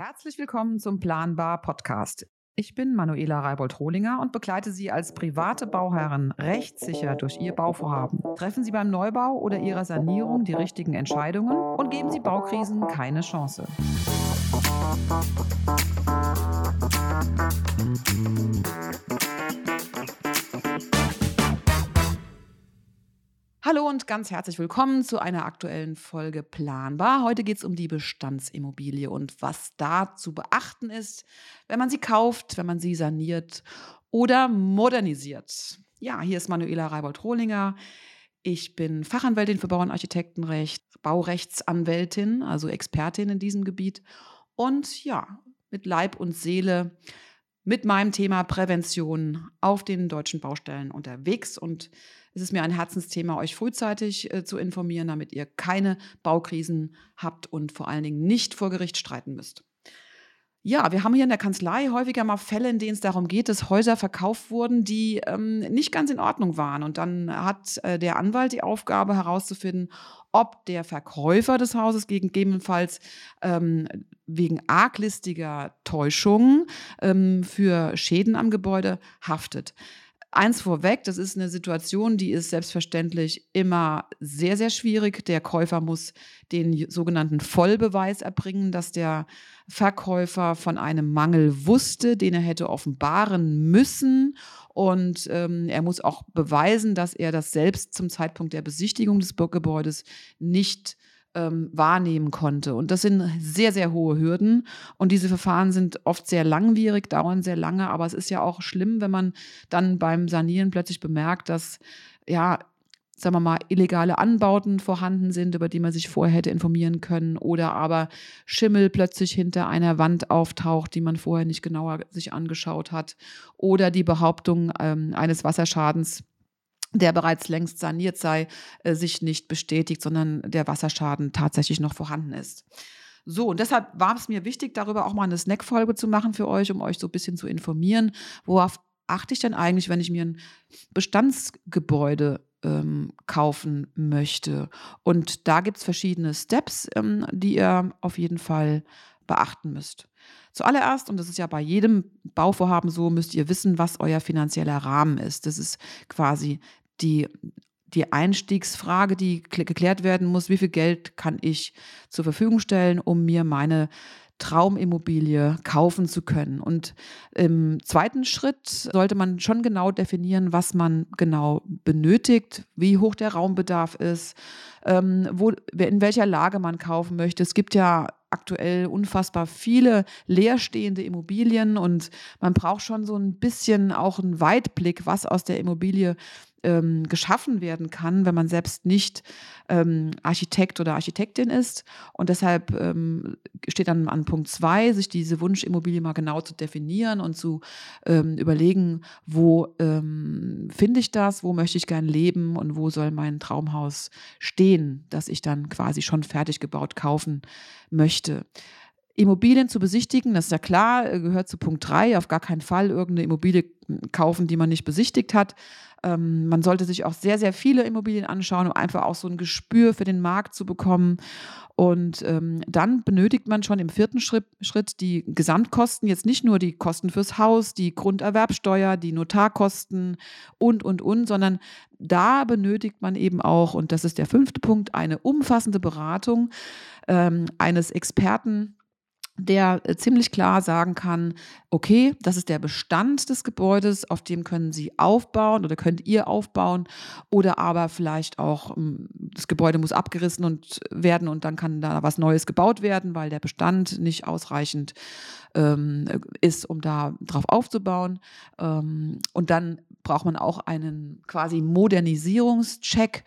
Herzlich willkommen zum Planbar Podcast. Ich bin Manuela Reibold-Rohlinger und begleite Sie als private Bauherren rechtssicher durch Ihr Bauvorhaben. Treffen Sie beim Neubau oder Ihrer Sanierung die richtigen Entscheidungen und geben Sie Baukrisen keine Chance. Hallo und ganz herzlich willkommen zu einer aktuellen Folge Planbar. Heute geht es um die Bestandsimmobilie und was da zu beachten ist, wenn man sie kauft, wenn man sie saniert oder modernisiert. Ja, hier ist Manuela Reibold-Rohlinger. Ich bin Fachanwältin für Bau- und Architektenrecht, Baurechtsanwältin, also Expertin in diesem Gebiet und ja, mit Leib und Seele mit meinem Thema Prävention auf den deutschen Baustellen unterwegs und es ist mir ein Herzensthema, euch frühzeitig äh, zu informieren, damit ihr keine Baukrisen habt und vor allen Dingen nicht vor Gericht streiten müsst. Ja, wir haben hier in der Kanzlei häufiger mal Fälle, in denen es darum geht, dass Häuser verkauft wurden, die ähm, nicht ganz in Ordnung waren. Und dann hat äh, der Anwalt die Aufgabe herauszufinden, ob der Verkäufer des Hauses gegebenenfalls ähm, wegen arglistiger Täuschung ähm, für Schäden am Gebäude haftet. Eins vorweg, das ist eine Situation, die ist selbstverständlich immer sehr, sehr schwierig. Der Käufer muss den sogenannten Vollbeweis erbringen, dass der Verkäufer von einem Mangel wusste, den er hätte offenbaren müssen. Und ähm, er muss auch beweisen, dass er das selbst zum Zeitpunkt der Besichtigung des Gebäudes nicht ähm, wahrnehmen konnte. Und das sind sehr, sehr hohe Hürden. Und diese Verfahren sind oft sehr langwierig, dauern sehr lange. Aber es ist ja auch schlimm, wenn man dann beim Sanieren plötzlich bemerkt, dass ja sagen wir mal, illegale Anbauten vorhanden sind, über die man sich vorher hätte informieren können, oder aber Schimmel plötzlich hinter einer Wand auftaucht, die man vorher nicht genauer sich angeschaut hat, oder die Behauptung ähm, eines Wasserschadens der bereits längst saniert sei, äh, sich nicht bestätigt, sondern der Wasserschaden tatsächlich noch vorhanden ist. So, und deshalb war es mir wichtig, darüber auch mal eine Snack-Folge zu machen für euch, um euch so ein bisschen zu informieren. Worauf achte ich denn eigentlich, wenn ich mir ein Bestandsgebäude ähm, kaufen möchte? Und da gibt es verschiedene Steps, ähm, die ihr auf jeden Fall beachten müsst. Zuallererst, und das ist ja bei jedem Bauvorhaben so, müsst ihr wissen, was euer finanzieller Rahmen ist. Das ist quasi die, die Einstiegsfrage, die geklärt werden muss, wie viel Geld kann ich zur Verfügung stellen, um mir meine Traumimmobilie kaufen zu können. Und im zweiten Schritt sollte man schon genau definieren, was man genau benötigt, wie hoch der Raumbedarf ist, ähm, wo, in welcher Lage man kaufen möchte. Es gibt ja aktuell unfassbar viele leerstehende Immobilien und man braucht schon so ein bisschen auch einen Weitblick, was aus der Immobilie ähm, geschaffen werden kann, wenn man selbst nicht ähm, Architekt oder Architektin ist. Und deshalb ähm, steht dann an Punkt zwei, sich diese Wunschimmobilie mal genau zu definieren und zu ähm, überlegen, wo ähm, finde ich das, wo möchte ich gern leben und wo soll mein Traumhaus stehen, das ich dann quasi schon fertig gebaut kaufen möchte. Immobilien zu besichtigen, das ist ja klar, äh, gehört zu Punkt 3, auf gar keinen Fall irgendeine Immobilie kaufen, die man nicht besichtigt hat. Ähm, man sollte sich auch sehr, sehr viele Immobilien anschauen, um einfach auch so ein Gespür für den Markt zu bekommen. Und ähm, dann benötigt man schon im vierten Schritt, Schritt die Gesamtkosten, jetzt nicht nur die Kosten fürs Haus, die Grunderwerbsteuer, die Notarkosten und, und, und, sondern da benötigt man eben auch, und das ist der fünfte Punkt, eine umfassende Beratung ähm, eines Experten der äh, ziemlich klar sagen kann, okay, das ist der Bestand des Gebäudes, auf dem können Sie aufbauen oder könnt ihr aufbauen oder aber vielleicht auch hm, das Gebäude muss abgerissen und werden und dann kann da was Neues gebaut werden, weil der Bestand nicht ausreichend ähm, ist, um da drauf aufzubauen. Ähm, und dann braucht man auch einen quasi Modernisierungscheck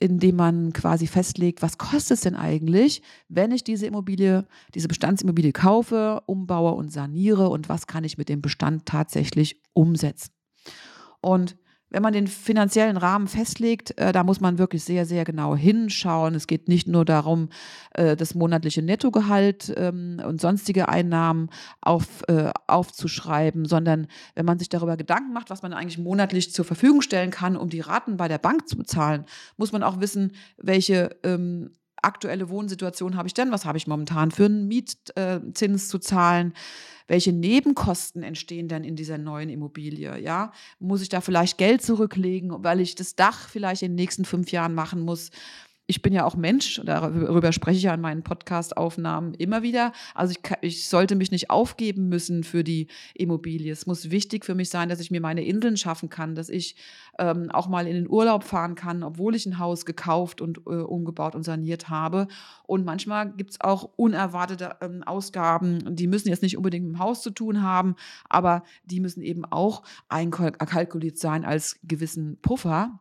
indem man quasi festlegt, was kostet es denn eigentlich, wenn ich diese Immobilie, diese Bestandsimmobilie kaufe, umbaue und saniere und was kann ich mit dem Bestand tatsächlich umsetzen. Und wenn man den finanziellen Rahmen festlegt, äh, da muss man wirklich sehr, sehr genau hinschauen. Es geht nicht nur darum, äh, das monatliche Nettogehalt ähm, und sonstige Einnahmen auf, äh, aufzuschreiben, sondern wenn man sich darüber Gedanken macht, was man eigentlich monatlich zur Verfügung stellen kann, um die Raten bei der Bank zu bezahlen, muss man auch wissen, welche ähm, aktuelle Wohnsituation habe ich denn? Was habe ich momentan für einen Mietzins zu zahlen? Welche Nebenkosten entstehen denn in dieser neuen Immobilie? Ja, muss ich da vielleicht Geld zurücklegen, weil ich das Dach vielleicht in den nächsten fünf Jahren machen muss? Ich bin ja auch Mensch, darüber spreche ich ja in meinen Podcast-Aufnahmen immer wieder. Also ich, ich, sollte mich nicht aufgeben müssen für die Immobilie. Es muss wichtig für mich sein, dass ich mir meine Inseln schaffen kann, dass ich ähm, auch mal in den Urlaub fahren kann, obwohl ich ein Haus gekauft und äh, umgebaut und saniert habe. Und manchmal gibt es auch unerwartete ähm, Ausgaben, die müssen jetzt nicht unbedingt mit dem Haus zu tun haben, aber die müssen eben auch einkalkuliert sein als gewissen Puffer.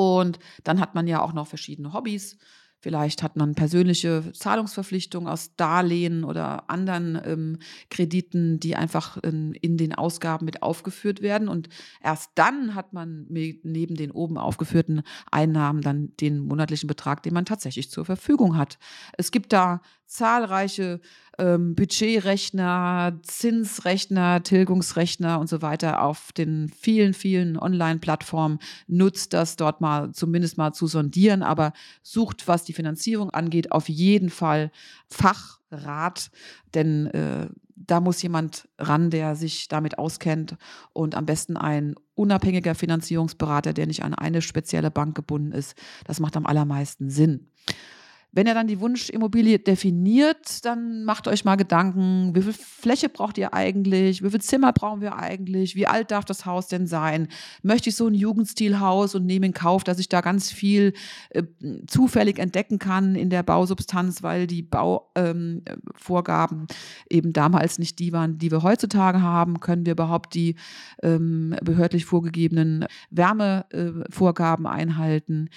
Und dann hat man ja auch noch verschiedene Hobbys. Vielleicht hat man persönliche Zahlungsverpflichtungen aus Darlehen oder anderen ähm, Krediten, die einfach ähm, in den Ausgaben mit aufgeführt werden. Und erst dann hat man neben den oben aufgeführten Einnahmen dann den monatlichen Betrag, den man tatsächlich zur Verfügung hat. Es gibt da zahlreiche ähm, Budgetrechner, Zinsrechner, Tilgungsrechner und so weiter auf den vielen, vielen Online-Plattformen. Nutzt das dort mal zumindest mal zu sondieren, aber sucht, was die Finanzierung angeht, auf jeden Fall Fachrat, denn äh, da muss jemand ran, der sich damit auskennt und am besten ein unabhängiger Finanzierungsberater, der nicht an eine spezielle Bank gebunden ist. Das macht am allermeisten Sinn. Wenn ihr dann die Wunschimmobilie definiert, dann macht euch mal Gedanken, wie viel Fläche braucht ihr eigentlich, wie viel Zimmer brauchen wir eigentlich, wie alt darf das Haus denn sein? Möchte ich so ein Jugendstilhaus und nehme in Kauf, dass ich da ganz viel äh, zufällig entdecken kann in der Bausubstanz, weil die Bauvorgaben ähm, eben damals nicht die waren, die wir heutzutage haben? Können wir überhaupt die ähm, behördlich vorgegebenen Wärmevorgaben äh, einhalten?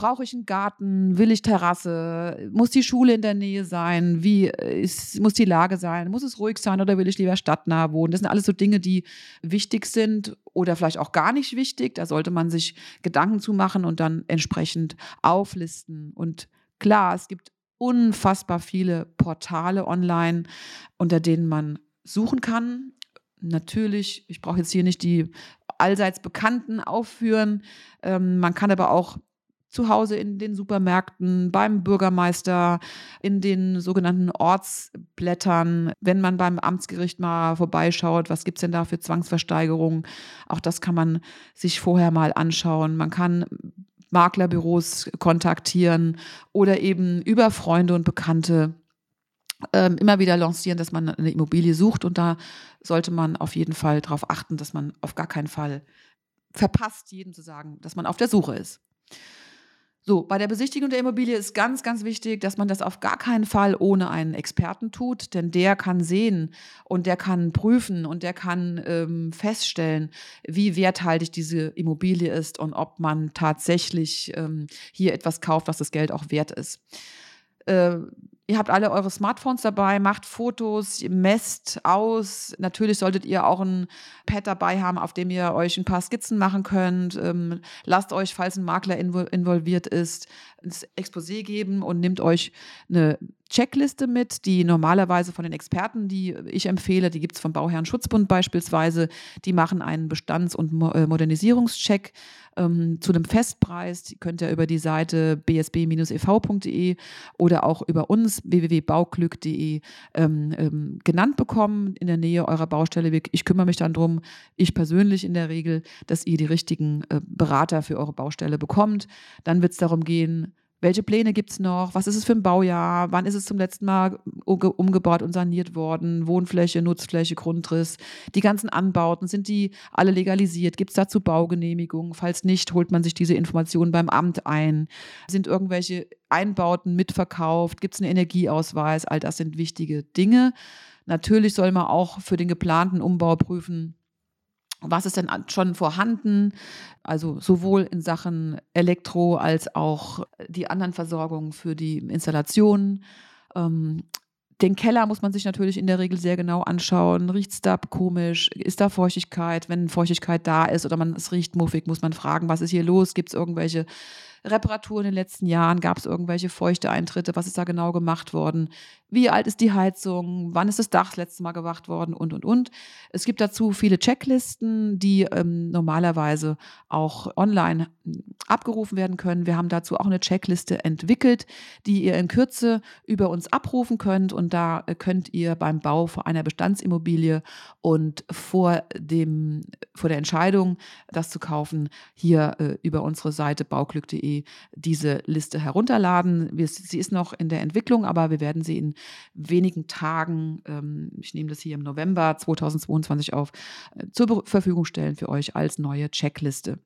Brauche ich einen Garten, will ich Terrasse, muss die Schule in der Nähe sein, wie ist, muss die Lage sein, muss es ruhig sein oder will ich lieber stadtnah wohnen? Das sind alles so Dinge, die wichtig sind oder vielleicht auch gar nicht wichtig. Da sollte man sich Gedanken zu machen und dann entsprechend auflisten. Und klar, es gibt unfassbar viele Portale online, unter denen man suchen kann. Natürlich, ich brauche jetzt hier nicht die allseits bekannten aufführen. Ähm, man kann aber auch zu Hause in den Supermärkten, beim Bürgermeister, in den sogenannten Ortsblättern, wenn man beim Amtsgericht mal vorbeischaut, was gibt es denn da für Zwangsversteigerungen? Auch das kann man sich vorher mal anschauen. Man kann Maklerbüros kontaktieren oder eben über Freunde und Bekannte ähm, immer wieder lancieren, dass man eine Immobilie sucht und da sollte man auf jeden Fall darauf achten, dass man auf gar keinen Fall verpasst, jedem zu sagen, dass man auf der Suche ist. So, bei der Besichtigung der Immobilie ist ganz, ganz wichtig, dass man das auf gar keinen Fall ohne einen Experten tut, denn der kann sehen und der kann prüfen und der kann ähm, feststellen, wie werthaltig diese Immobilie ist und ob man tatsächlich ähm, hier etwas kauft, was das Geld auch wert ist. Äh, Ihr habt alle eure Smartphones dabei, macht Fotos, messt aus. Natürlich solltet ihr auch ein Pad dabei haben, auf dem ihr euch ein paar Skizzen machen könnt. Ähm, lasst euch, falls ein Makler involviert ist, ins Exposé geben und nehmt euch eine Checkliste mit, die normalerweise von den Experten, die ich empfehle, die gibt es vom Bauherrn Schutzbund beispielsweise, die machen einen Bestands- und äh, Modernisierungscheck ähm, zu einem Festpreis. Die könnt ihr über die Seite bsb-ev.de oder auch über uns www.bauglück.de ähm, ähm, genannt bekommen in der Nähe eurer Baustelle. Ich kümmere mich dann darum, ich persönlich in der Regel, dass ihr die richtigen äh, Berater für eure Baustelle bekommt. Dann wird es darum gehen, welche Pläne gibt es noch? Was ist es für ein Baujahr? Wann ist es zum letzten Mal umgebaut und saniert worden? Wohnfläche, Nutzfläche, Grundriss. Die ganzen Anbauten, sind die alle legalisiert? Gibt es dazu Baugenehmigungen? Falls nicht, holt man sich diese Informationen beim Amt ein. Sind irgendwelche Einbauten mitverkauft? Gibt es einen Energieausweis? All das sind wichtige Dinge. Natürlich soll man auch für den geplanten Umbau prüfen, was ist denn schon vorhanden? Also sowohl in Sachen Elektro als auch die anderen Versorgungen für die Installation. Ähm, den Keller muss man sich natürlich in der Regel sehr genau anschauen. Riecht es da komisch? Ist da Feuchtigkeit? Wenn Feuchtigkeit da ist oder man es riecht muffig, muss man fragen, was ist hier los? Gibt es irgendwelche Reparatur in den letzten Jahren? Gab es irgendwelche feuchte Eintritte? Was ist da genau gemacht worden? Wie alt ist die Heizung? Wann ist das Dach das letzte Mal gewacht worden? Und, und, und. Es gibt dazu viele Checklisten, die ähm, normalerweise auch online hm, abgerufen werden können. Wir haben dazu auch eine Checkliste entwickelt, die ihr in Kürze über uns abrufen könnt. Und da äh, könnt ihr beim Bau vor einer Bestandsimmobilie und vor, dem, vor der Entscheidung, das zu kaufen, hier äh, über unsere Seite bauglück.de diese Liste herunterladen. Sie ist noch in der Entwicklung, aber wir werden sie in wenigen Tagen, ähm, ich nehme das hier im November 2022 auf, äh, zur Verfügung stellen für euch als neue Checkliste.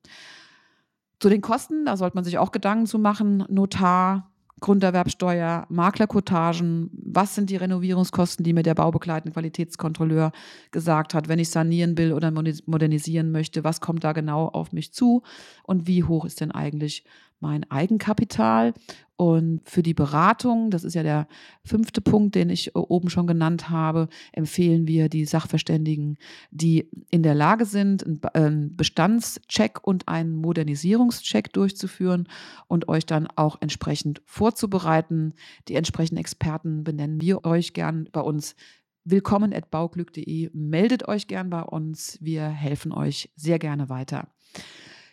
Zu den Kosten, da sollte man sich auch Gedanken zu machen. Notar, Grunderwerbsteuer, Maklerkotagen, was sind die Renovierungskosten, die mir der baubegleitende Qualitätskontrolleur gesagt hat, wenn ich sanieren will oder modernisieren möchte, was kommt da genau auf mich zu und wie hoch ist denn eigentlich mein Eigenkapital. Und für die Beratung, das ist ja der fünfte Punkt, den ich oben schon genannt habe, empfehlen wir die Sachverständigen, die in der Lage sind, einen Bestandscheck und einen Modernisierungscheck durchzuführen und euch dann auch entsprechend vorzubereiten. Die entsprechenden Experten benennen wir euch gern bei uns willkommen at bauglück.de. Meldet euch gern bei uns. Wir helfen euch sehr gerne weiter.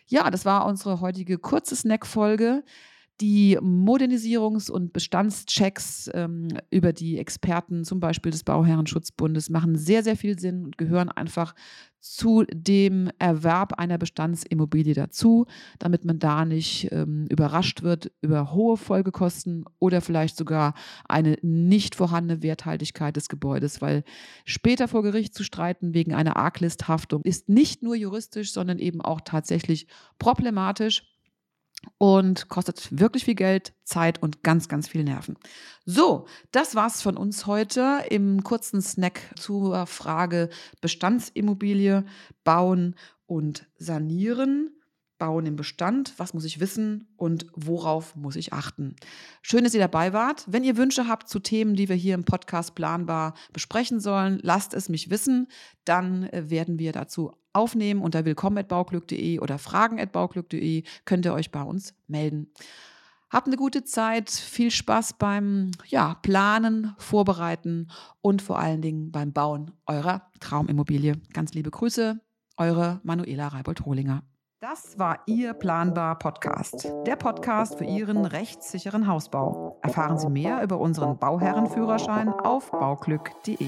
Ja, das war unsere heutige kurze Snack-Folge. Die Modernisierungs- und Bestandschecks ähm, über die Experten, zum Beispiel des Bauherrenschutzbundes, machen sehr, sehr viel Sinn und gehören einfach zu dem Erwerb einer Bestandsimmobilie dazu, damit man da nicht ähm, überrascht wird über hohe Folgekosten oder vielleicht sogar eine nicht vorhandene Werthaltigkeit des Gebäudes, weil später vor Gericht zu streiten wegen einer Arglisthaftung ist nicht nur juristisch, sondern eben auch tatsächlich problematisch und kostet wirklich viel Geld, Zeit und ganz, ganz viel Nerven. So, das war's von uns heute im kurzen Snack zur Frage Bestandsimmobilie bauen und sanieren. Bauen im Bestand, was muss ich wissen und worauf muss ich achten. Schön, dass ihr dabei wart. Wenn ihr Wünsche habt zu Themen, die wir hier im Podcast planbar besprechen sollen, lasst es mich wissen. Dann äh, werden wir dazu aufnehmen unter willkommen.bauglück.de oder fragen.bauglück.de könnt ihr euch bei uns melden. Habt eine gute Zeit, viel Spaß beim ja, Planen, Vorbereiten und vor allen Dingen beim Bauen eurer Traumimmobilie. Ganz liebe Grüße, eure Manuela Reibold-Hohlinger. Das war Ihr Planbar Podcast, der Podcast für Ihren rechtssicheren Hausbau. Erfahren Sie mehr über unseren Bauherrenführerschein auf bauglück.de.